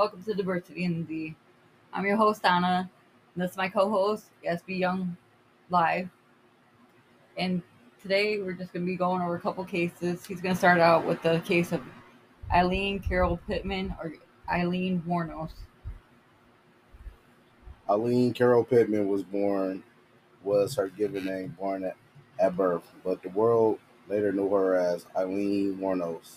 Welcome to Diversity in the. I'm your host Anna. And this is my co-host SB Young Live. And today we're just gonna be going over a couple cases. He's gonna start out with the case of Aileen Carol Pittman or Aileen Wuornos. Aileen Carol Pittman was born, was her given name, born at, at birth, but the world later knew her as Aileen Wuornos.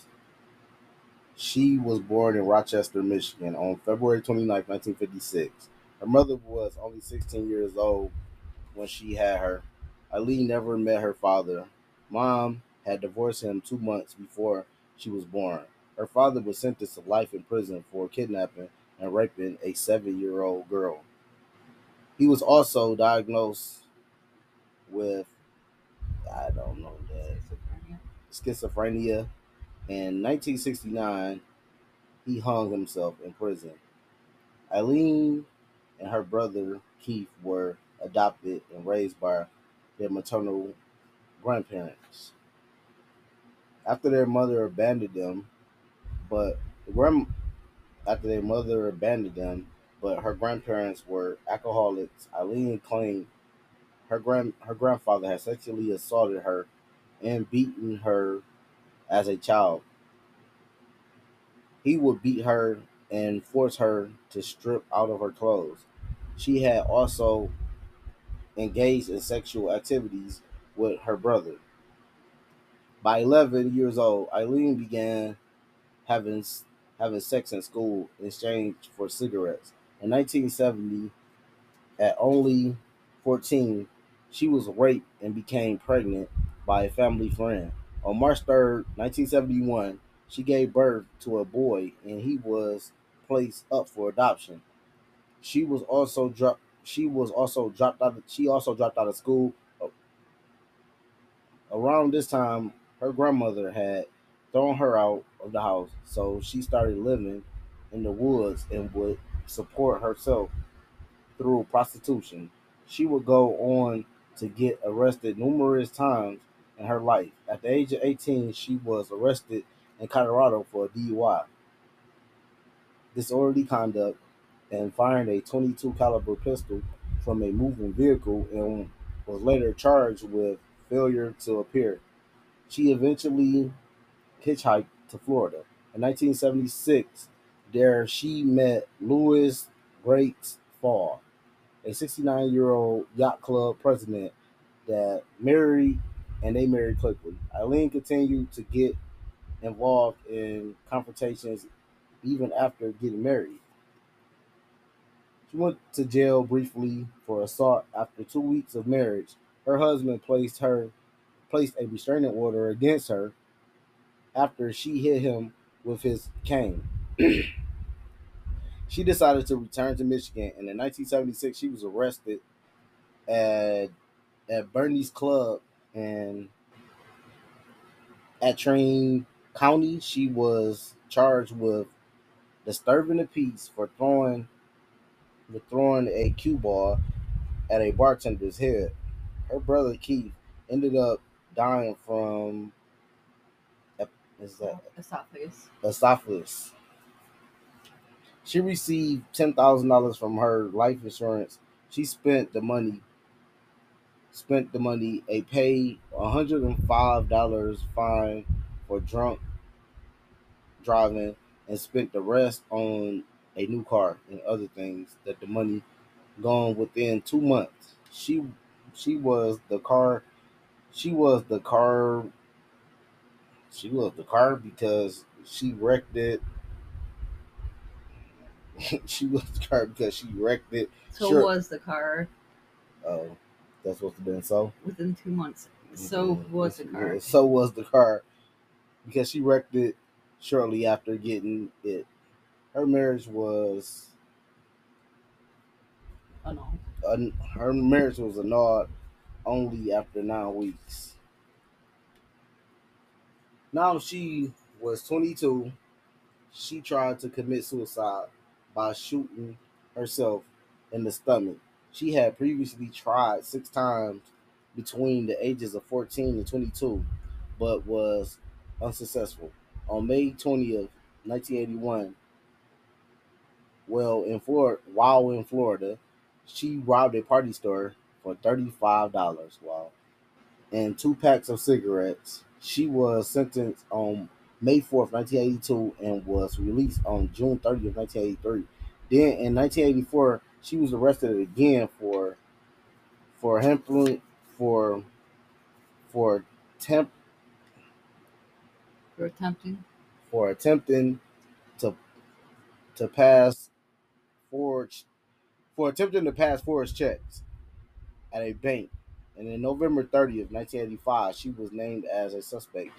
She was born in Rochester, Michigan on February 29, 1956. Her mother was only 16 years old when she had her. Aileen never met her father. Mom had divorced him two months before she was born. Her father was sentenced to life in prison for kidnapping and raping a seven year old girl. He was also diagnosed with, I don't know, that schizophrenia. In 1969, he hung himself in prison. Aileen and her brother Keith were adopted and raised by their maternal grandparents. After their mother abandoned them, but after their mother abandoned them, but her grandparents were alcoholics. Aileen claimed her grand her grandfather had sexually assaulted her and beaten her as a child. He would beat her and force her to strip out of her clothes. She had also engaged in sexual activities with her brother. By 11 years old, Aileen began having having sex in school in exchange for cigarettes. In 1970, at only 14, she was raped and became pregnant by a family friend. On March 3rd, 1971, she gave birth to a boy and he was placed up for adoption. She was also dropped she was also dropped out of, she also dropped out of school. Around this time, her grandmother had thrown her out of the house, so she started living in the woods and would support herself through prostitution. She would go on to get arrested numerous times in her life. At the age of 18, she was arrested in Colorado for a DUI, disorderly conduct, and firing a 22 caliber pistol from a moving vehicle and was later charged with failure to appear. She eventually hitchhiked to Florida. In 1976, there she met Louis Great Fall, a 69 year old yacht club president that married and they married quickly. Aileen continued to get involved in confrontations even after getting married. She went to jail briefly for assault after two weeks of marriage. Her husband placed her placed a restraining order against her after she hit him with his cane. she decided to return to Michigan, and in 1976 she was arrested at at Bernie's Club and Antrim County. She was charged with disturbing the peace for throwing with throwing a cue ball at a bartender's head. Her brother Keith ended up dying from is that oh, Esophagus. esophagus. She received ten thousand dollars from her life insurance. She spent the money spent the money a pay hundred and five dollars fine for drunk driving and spent the rest on a new car and other things that the money gone within two months. She she was the car she was the car she was the car because she wrecked it. she was the car because she wrecked it. So Sure. was the car Oh, that's supposed to been so. within two months. So Mhm. was the car. So was the car because she wrecked it shortly after getting it. Her marriage was un- her marriage was annulled only after nine weeks. Now she was 22. She tried to commit suicide by shooting herself in the stomach. She had previously tried six times between the ages of 14 and 22, but was unsuccessful. On May 20th, 1981, well in Florida while in Florida, she robbed a party store for thirty-five dollars. Wow. And two packs of cigarettes. She was sentenced on May 4th, 1982, and was released on June 30th, 1983. Then in 1984, she was arrested again for for handling for for temp For attempting. for attempting to to pass forged for attempting to pass forged checks at a bank. And in November 30th, 1985, she was named as a suspect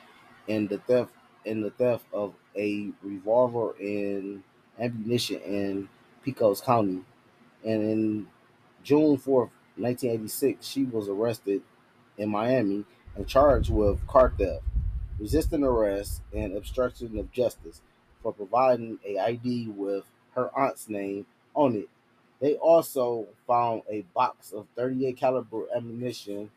in the theft in the theft of a revolver and ammunition in Pasco County. And in June 4th, 1986, she was arrested in Miami and charged with car theft, resisting arrest, and obstruction of justice for providing a ID with her aunt's name on it. They also found a box of 38 caliber ammunition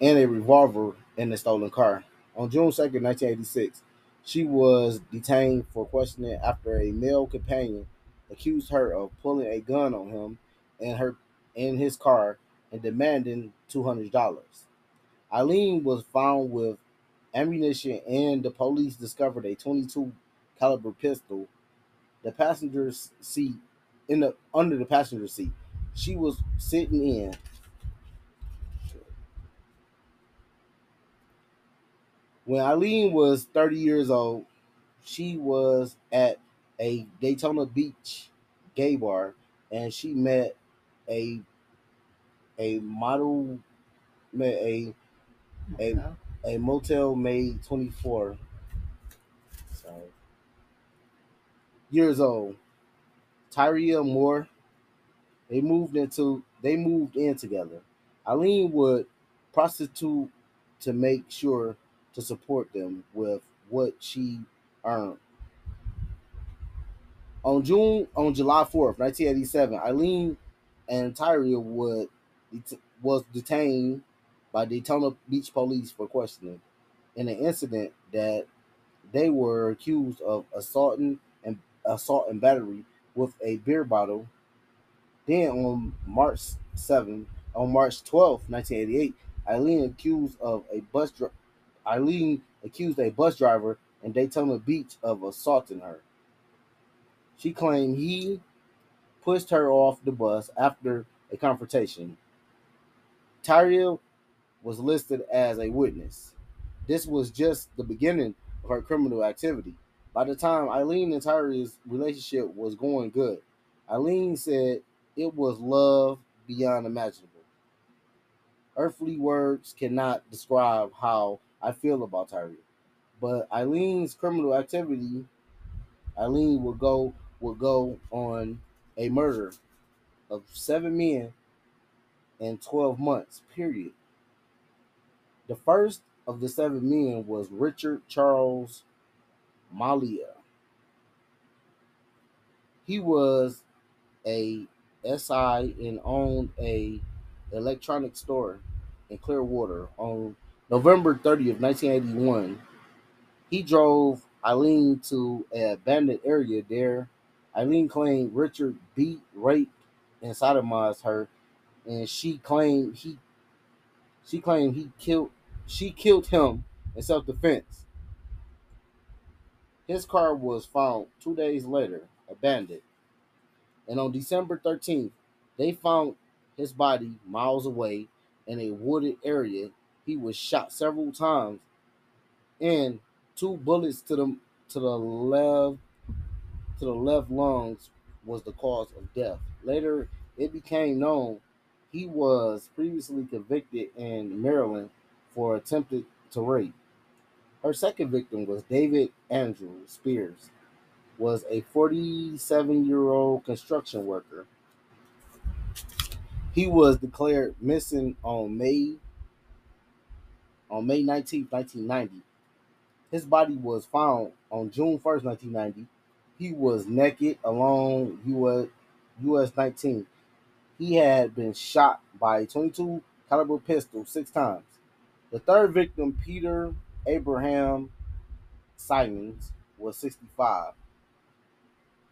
and a revolver in the stolen car. On June 2nd, 1986, she was detained for questioning after a male companion accused her of pulling a gun on him and her in his car and demanding $200. Aileen was found with ammunition and the police discovered a 22 caliber pistol. The passenger's seat in the under the passenger seat. She was sitting in. When Aileen was 30 years old she was at a daytona beach gay bar and she met a a model met a a a motel maid 24 sorry. Years old. Tyria moore. They moved into they moved in together. Aileen would prostitute to make sure to support them with what she earned on june on july 4th 1987 Aileen and tyria would was detained by Daytona Beach police for questioning in an incident that they were accused of assaulting and assault and battery with a beer bottle. Then on March 7, on March 12, 1988, Aileen accused of a bus Aileen accused a bus driver in Daytona Beach of assaulting her. She claimed he pushed her off the bus after a confrontation. Tyria was listed as a witness. This was just the beginning of her criminal activity. By the time Aileen and Tyria's relationship was going good, Aileen said it was love beyond imaginable. Earthly words cannot describe how I feel about Tyria. But Aileen's criminal activity, Aileen would go would go on a murder of seven men in 12 months, period. The first of the seven men was Richard Charles Mallory. He was a SI and owned a electronic store in Clearwater on November 30th, 1981. He drove Aileen to an abandoned area there. Aileen claimed Richard beat, raped, and sodomized her, and she claimed he she claimed he killed she killed him in self-defense. His car was found two days later, abandoned. And on December 13th, they found his body miles away in a wooded area. He was shot several times, and two bullets to the to the left to the left lungs was the cause of death. Later, it became known he was previously convicted in Maryland for attempted to rape. Her second victim was David Andrew Spears, was a 47-year-old construction worker. He was declared missing on May on May 19, 1990. His body was found on June 1st, 1990. He was naked along US US 19. He had been shot by a 22 caliber pistol six times. The third victim, Peter Abraham Simons, was 65.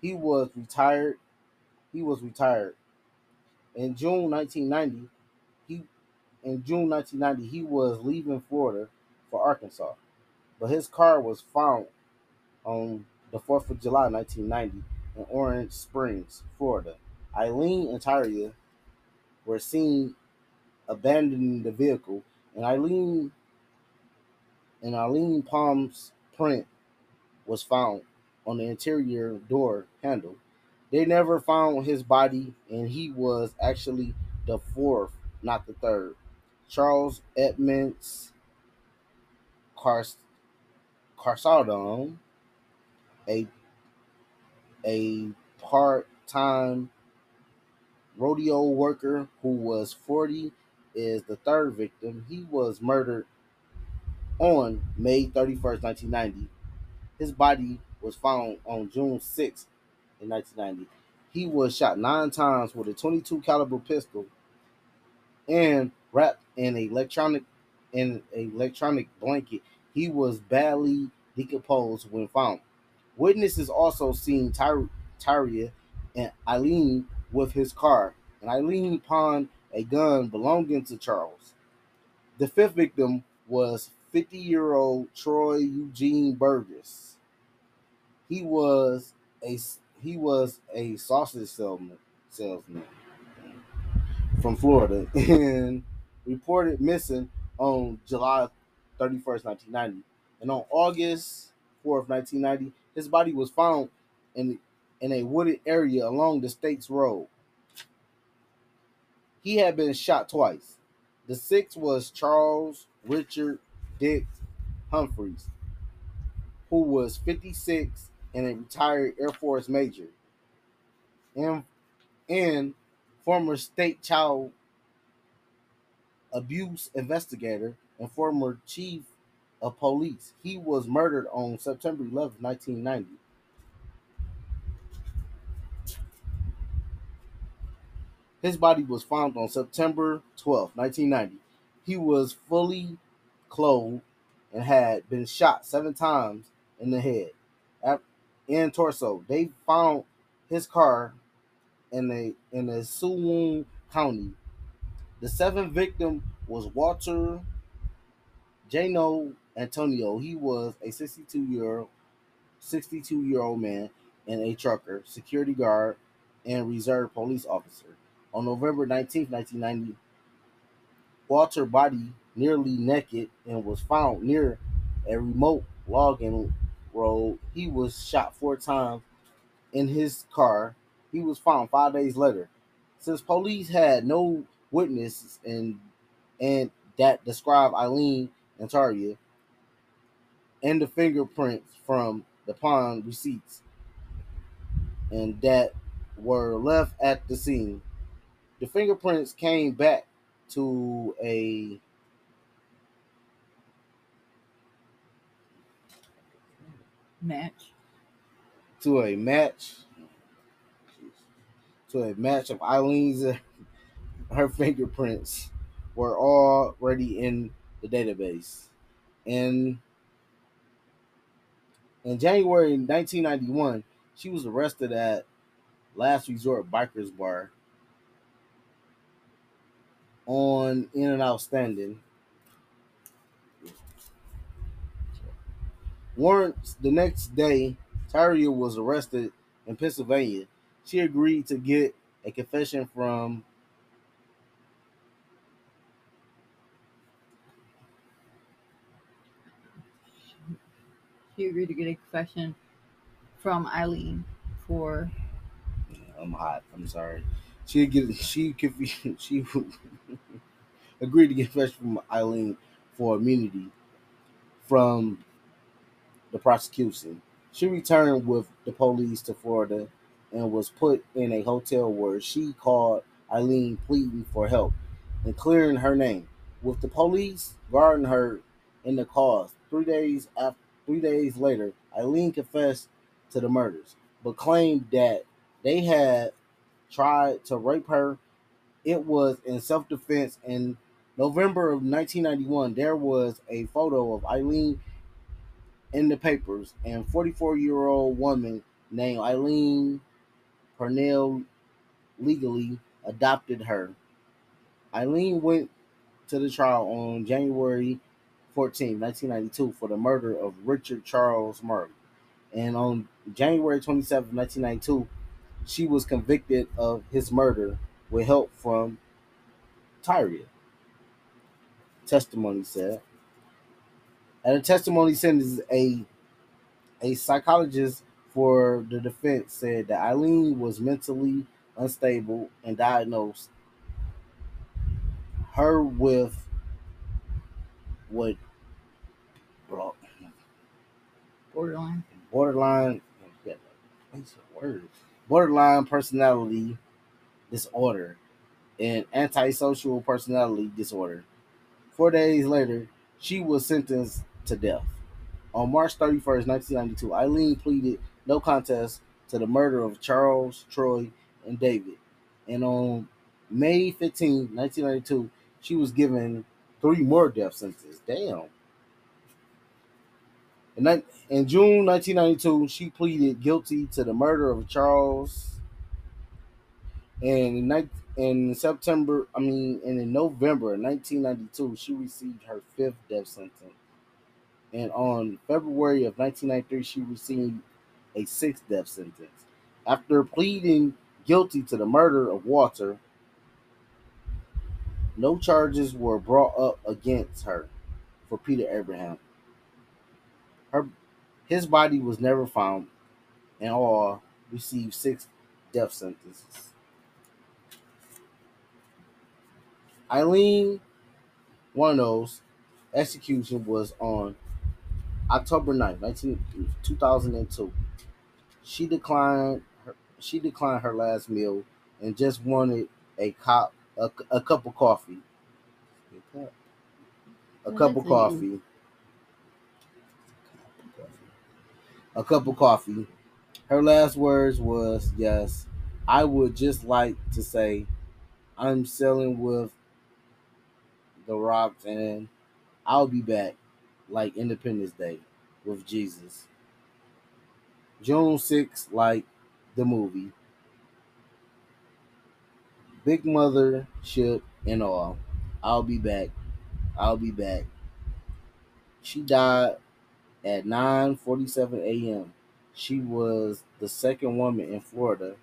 He was retired. He was retired. In June 1990, he in June 1990 he was leaving Florida for Arkansas, but his car was found on the 4th of July 1990 in Orange Springs, Florida. Aileen and Tyria were seen abandoning the vehicle, and Aileen and Aileen Palm's print was found on the interior door handle. They never found his body, and he was actually the fourth, not the third. Charles Edmonds Cars- Carskaddon, a a part-time rodeo worker who was 40 is the third victim. He was murdered on May 31st, 1990. His body was found on June 6th in 1990. He was shot nine times with a 22 caliber pistol and wrapped in electronic in electronic blanket. He was badly decomposed when found. Witnesses also seen Ty- Tyria and Aileen with his car, and Aileen pawned a gun belonging to Charles. The fifth victim was 50 year old Troy Eugene Burress. He was a he was a sausage salesman salesman from Florida and reported missing on July 31st, 1990. And on August 4th, 1990, his body was found in in a wooded area along the state's road. He had been shot twice. The sixth was Charles Richard Dick Humphreys, who was 56 and a retired Air Force major, and, and former state child abuse investigator and former chief of police. He was murdered on September 11, 1990. His body was found on September 12, 1990. He was fully clothed and had been shot seven times in the head and torso. They found his car in a in a Suwannee County. The seventh victim was Walter Jano Antonio. He was a 62 year old 62 year old man and a trucker, security guard, and reserve police officer. On November 19, 1990, Walter body nearly naked and was found near a remote logging road. He was shot four times in his car. He was found five days later. Since police had no witnesses and and that describe Aileen and Tyria and the fingerprints from the pawn receipts and that were left at the scene. The fingerprints came back to a match. To a match. To a match of Aileen's her fingerprints were already in the database. And in January 1991, she was arrested at Last Resort Bikers Bar on In and Outstanding. Warrants the next day, Tyria was arrested in Pennsylvania. She agreed to get a confession from She agreed to get a confession from Aileen for. I'm hot. I'm sorry. She get she she agreed to get confession from Aileen for immunity from the prosecution. She returned with the police to Florida and was put in a hotel where she called Aileen pleading for help and clearing her name. With the police guarding her in the cars, three days after Three days later, Aileen confessed to the murders, but claimed that they had tried to rape her. It was in self defense. In November of 1991, there was a photo of Aileen in the papers, and 44 year old woman named Eileen Purnell legally adopted her. Aileen went to the trial on January 14, 1992, for the murder of Richard Charles Murray. And on January 27, 1992, she was convicted of his murder with help from Tyria. Testimony said. At a testimony sentence, a a psychologist for the defense said that Aileen was mentally unstable and diagnosed her with what bro, Borderline. borderline words borderline personality disorder and antisocial personality disorder. Four days later, she was sentenced to death. On March 31st, 1992, Aileen pleaded no contest to the murder of Charles, Troy, and David. And on May 15, 1992, she was given three more death sentences. Damn. In, in June 1992, she pleaded guilty to the murder of Charles. And in, in September, I mean, and in November 1992, she received her fifth death sentence. And on February of 1993, she received a sixth death sentence. After pleading guilty to the murder of Walter, no charges were brought up against her for Peter Abraham. Her, his body was never found, and all received six death sentences. Aileen Wuornos' execution was on October 9, 19, 2002. She declined her, she declined her last meal and just wanted a cup a, a cup of coffee. A What cup of coffee. A cup of coffee. Her last words was, "Yes, I would just like to say I'm selling with the rocks and I'll be back like Independence Day with Jesus. June 6th, like the movie. Big mother ship and all. I'll be back. I'll be back. She died at 9:47 a.m. She was the second woman in Florida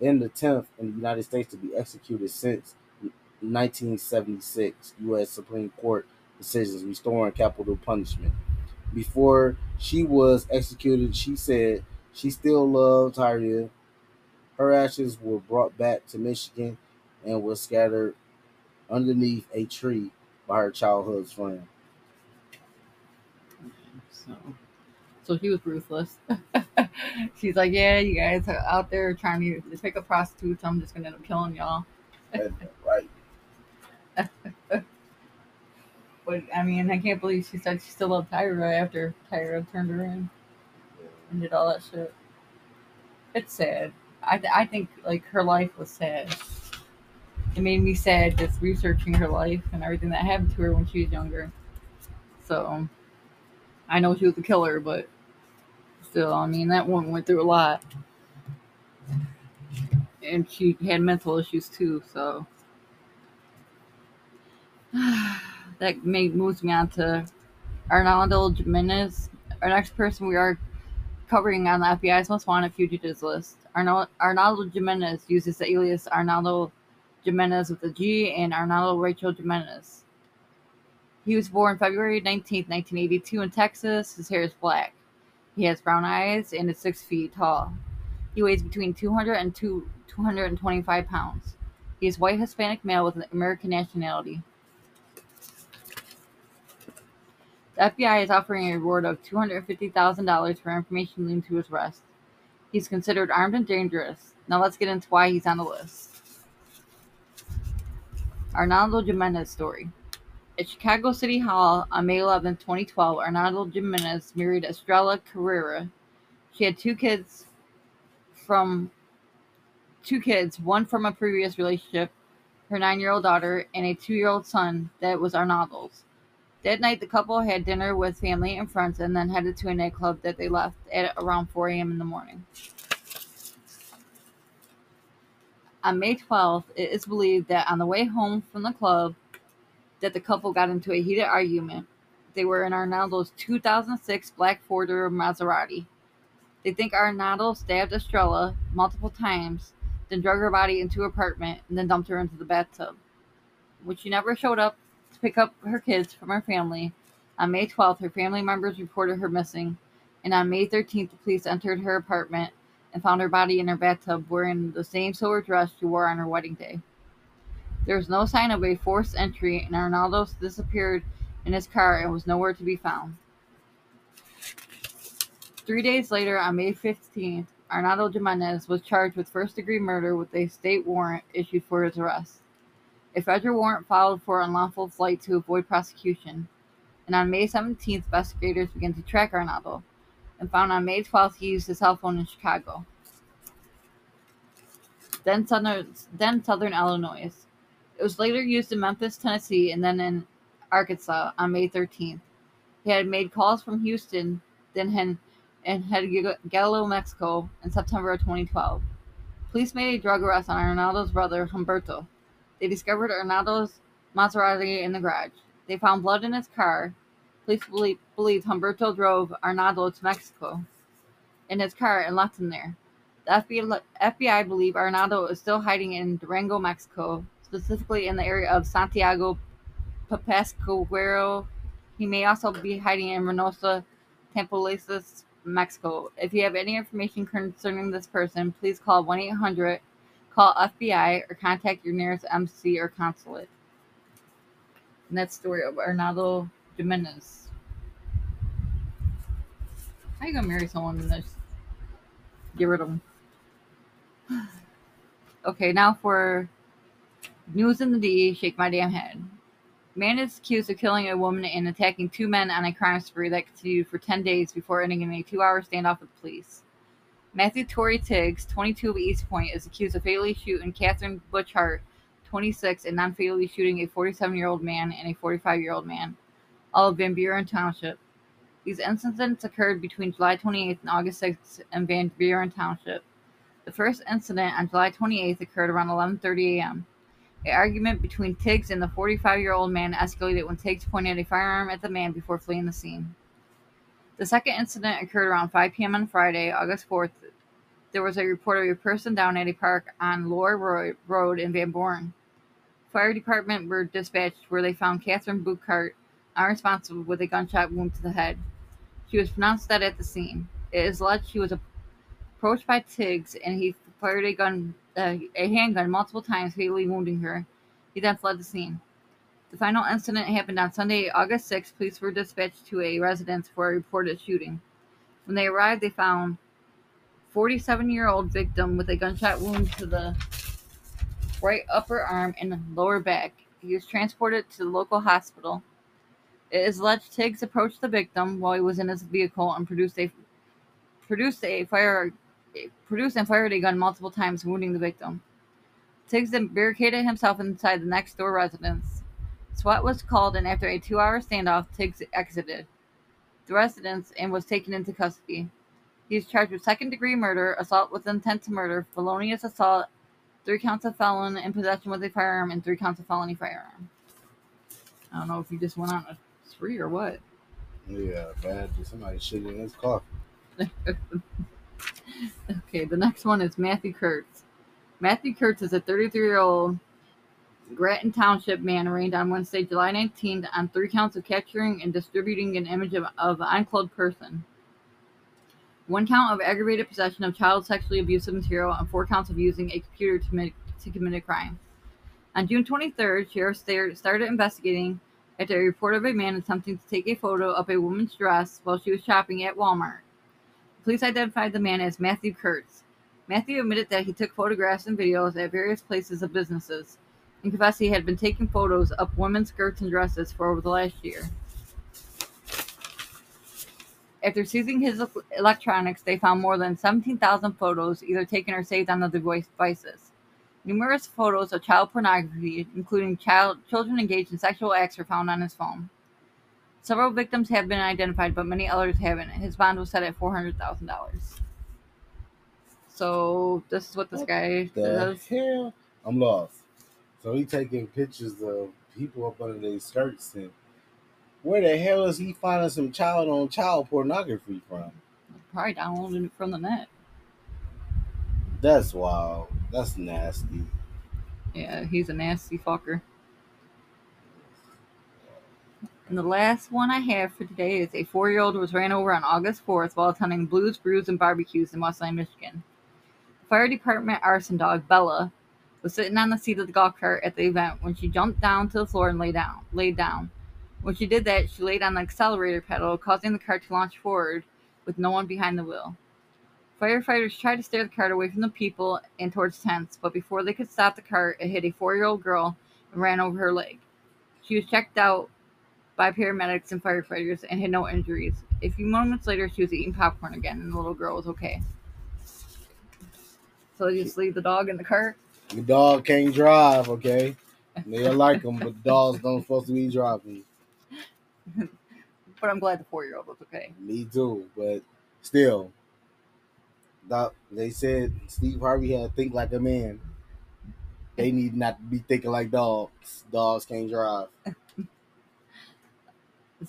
and the 10th in the United States to be executed since 1976 U.S. Supreme Court decisions restoring capital punishment. Before she was executed, she said she still loved Tyria. Her ashes were brought back to Michigan and was scattered underneath a tree by her childhood friend. So, so she was ruthless. She's like, yeah, you guys are out there trying to, to pick up prostitutes. I'm just gonna end up killing y'all. Right. But I mean, I can't believe she said she still loved Tyra after Tyra turned her in and did all that shit. It's sad. I th- I think like her life was sad. It made me sad just researching her life and everything that happened to her when she was younger. So I know she was a killer, but still, I mean, that woman went through a lot. And she had mental issues too, so that make, moves me on to Arnoldo Jimenez. Our next person we are covering on the FBI's most wanted fugitives list. Arnal- Arnoldo Jimenez uses the alias Arnaldo Jimenez with a G and Arnaldo Rachel Jimenez. He was born February 19, 1982 in Texas. His hair is black. He has brown eyes and is 6 feet tall. He weighs between 200 and 225 pounds. He is white Hispanic male with an American nationality. The FBI is offering a reward of $250,000 for information leading to his arrest. He's considered armed and dangerous. Now let's get into why he's on the list. Arnoldo Jimenez story. At Chicago City Hall on May 11, 2012, Arnoldo Jimenez married Estrella Carrera. She had two kids from two kids, one from a previous relationship, her nine-year-old daughter, and a two-year-old son that was Arnoldo's. That night, the couple had dinner with family and friends and then headed to a nightclub that they left at around 4 a.m. in the morning. On May 12th, it is believed that on the way home from the club, that the couple got into a heated argument. They were in Arnoldo's 2006 black Ford or Maserati. They think Arnoldo stabbed Estrella multiple times, then drug her body into her apartment and then dumped her into the bathtub. When she never showed up to pick up her kids from her family, on May 12th, her family members reported her missing, and on May 13th, the police entered her apartment and found her body in her bathtub wearing the same silver dress she wore on her wedding day. There was no sign of a forced entry, and Arnoldo disappeared in his car and was nowhere to be found. Three days later, on May 15th, Arnoldo Jimenez was charged with first degree murder with a state warrant issued for his arrest. A federal warrant filed for unlawful flight to avoid prosecution, and on May 17th, investigators began to track Arnoldo and found on May 12th he used his cell phone in Chicago. Then southern, then southern Illinois. It was later used in Memphis, Tennessee, and then in Arkansas on May 13th. He had made calls from Houston, then had, and had Gallo, Mexico in September of 2012. Police made a drug arrest on Arnoldo's brother, Humberto. They discovered Arnoldo's Maserati in the garage. They found blood in his car. Police believe, believe Humberto drove Arnoldo to Mexico in his car and left him there. The FBI, FBI believe Arnoldo is still hiding in Durango, Mexico, specifically in the area of Santiago Papasquiaro. He may also be hiding in Reynosa, Tamaulipas, Mexico. If you have any information concerning this person, please call 1 800 call FBI or contact your nearest embassy or consulate. And that's the story of Arnoldo Jimenez. How you gonna marry someone and just get rid of them? okay, now for news in the D, shake my damn head. Man is accused of killing a woman and attacking two men on a crime spree that continued for 10 days before ending in a two hour standoff with police. Matthew Tory Tiggs, 22 of Eastpointe, is accused of fatally shooting Catherine Butchart, 26, and non fatally shooting a 47 year old man and a 45 year old man, all of Van Buren Township. These incidents occurred between July 28th and August 6th in Van Buren Township. The first incident on July 28th occurred around 11:30 a.m. An argument between Tiggs and the 45-year-old man escalated when Tiggs pointed a firearm at the man before fleeing the scene. The second incident occurred around 5 p.m. on Friday, August 4th. There was a report of a person down at a park on Lower Road in Van Buren. Fire department were dispatched where they found Catherine Buchart unresponsive with a gunshot wound to the head. She was pronounced dead at the scene. It is alleged she was approached by Tiggs and he fired a gun, uh, a handgun multiple times, fatally wounding her. He then fled the scene. The final incident happened on Sunday, August 6th. Police were dispatched to a residence for a reported shooting. When they arrived, they found 47 year old victim with a gunshot wound to the right upper arm and lower back. He was transported to the local hospital. It is alleged Tiggs approached the victim while he was in his vehicle and produced a produced a fire produced and fired a gun multiple times, wounding the victim. Tiggs then barricaded himself inside the next door residence. SWAT was called, and after a two hour standoff, Tiggs exited the residence and was taken into custody. He is charged with second degree murder, assault with intent to murder, felonious assault, three counts of felon in possession with a firearm, and three counts of felony firearm. I don't know if he just went on a spree or what. Yeah, bad. Somebody shit in his car. okay, the next one is Matthew Kurtz. Matthew Kurtz is a 33 year old Grattan Township man arraigned on Wednesday, July 19th on three counts of capturing and distributing an image of, of an unclothed person, one count of aggravated possession of child sexually abusive material, and four counts of using a computer to, commit, to commit a crime. On June 23rd, sheriffs started investigating after a report of a man attempting to take a photo of a woman's dress while she was shopping at Walmart. Police identified the man as Matthew Kurtz. Matthew admitted that he took photographs and videos at various places of businesses and confessed he had been taking photos of women's skirts and dresses for over the last year. After seizing his electronics, they found more than 17,000 photos either taken or saved on other devices. Numerous photos of child pornography, including child, children engaged in sexual acts, were found on his phone. Several victims have been identified, but many others haven't. His bond was set at four hundred thousand dollars. So this is what this What guy The does. hell? I'm lost. So he taking pictures of people up under their skirts and where the hell is he finding some child on child pornography from? Probably downloading it from the net. That's wild. That's nasty. Yeah, he's a nasty fucker. And the last one I have for today is a four year old was ran over on August 4th while attending Blues, Brews, and Barbecues in Westland, Michigan. The fire department arson dog, Bella, was sitting on the seat of the golf cart at the event when she jumped down to the floor and lay down, laid down. When she did that, she laid on the accelerator pedal, causing the cart to launch forward with no one behind the wheel. Firefighters tried to steer the cart away from the people and towards tents, but before they could stop the cart, it hit a four year old girl and ran over her leg. She was checked out by paramedics and firefighters and had no injuries. A few moments later, she was eating popcorn again, and the little girl was okay. So they just leave the dog in the cart. The dog can't drive, okay? They like them, but dogs don't supposed to be driving. But I'm glad the four year old was okay. Me too, but still, they said Steve Harvey had to think like a man. They need not to be thinking like dogs. Dogs can't drive.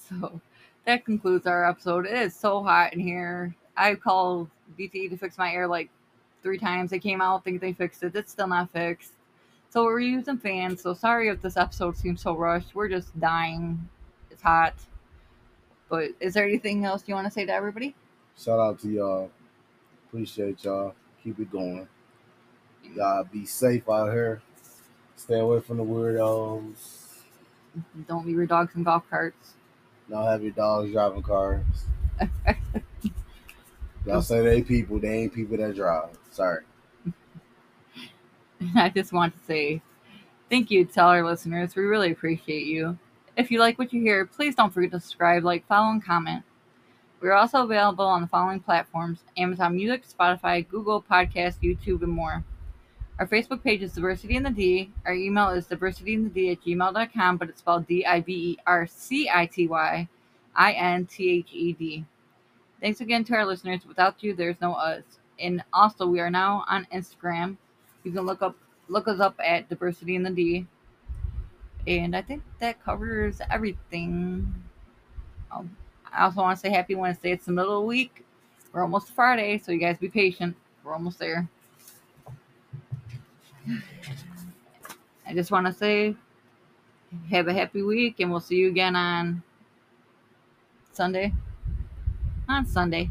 So that concludes our episode. It is so hot in here. I called BT to fix my air like three times. They came out, think they fixed it. It's still not fixed. So we're using fans. So sorry if this episode seems so rushed. We're just dying. It's hot. But is there anything else you want to say to everybody? Shout out to y'all. Appreciate y'all. Keep it going. Y'all be safe out here. Stay away from the weirdos. Don't leave your dogs in golf carts. Don't have your dogs driving cars. Y'all say they people, they ain't people that drive. Sorry. I just want to say thank you to all our listeners. We really appreciate you. If you like what you hear, please don't forget to subscribe, like, follow, and comment. We're also available on the following platforms Amazon Music, Spotify, Google Podcast, YouTube, and more. Our Facebook page is Diversity in the D. Our email is diversityinthed at gmail.com, but it's spelled D I V E R C I T Y I N T H E D. Thanks again to our listeners. Without you, there's no us. And also, we are now on Instagram. You can look up look us up at Diversity in the D. And I think that covers everything. Um, I also want to say happy Wednesday. It's the middle of the week. We're almost Friday, so you guys be patient. We're almost there. I just want to say have a happy week, and we'll see you again on Sunday. On Sunday.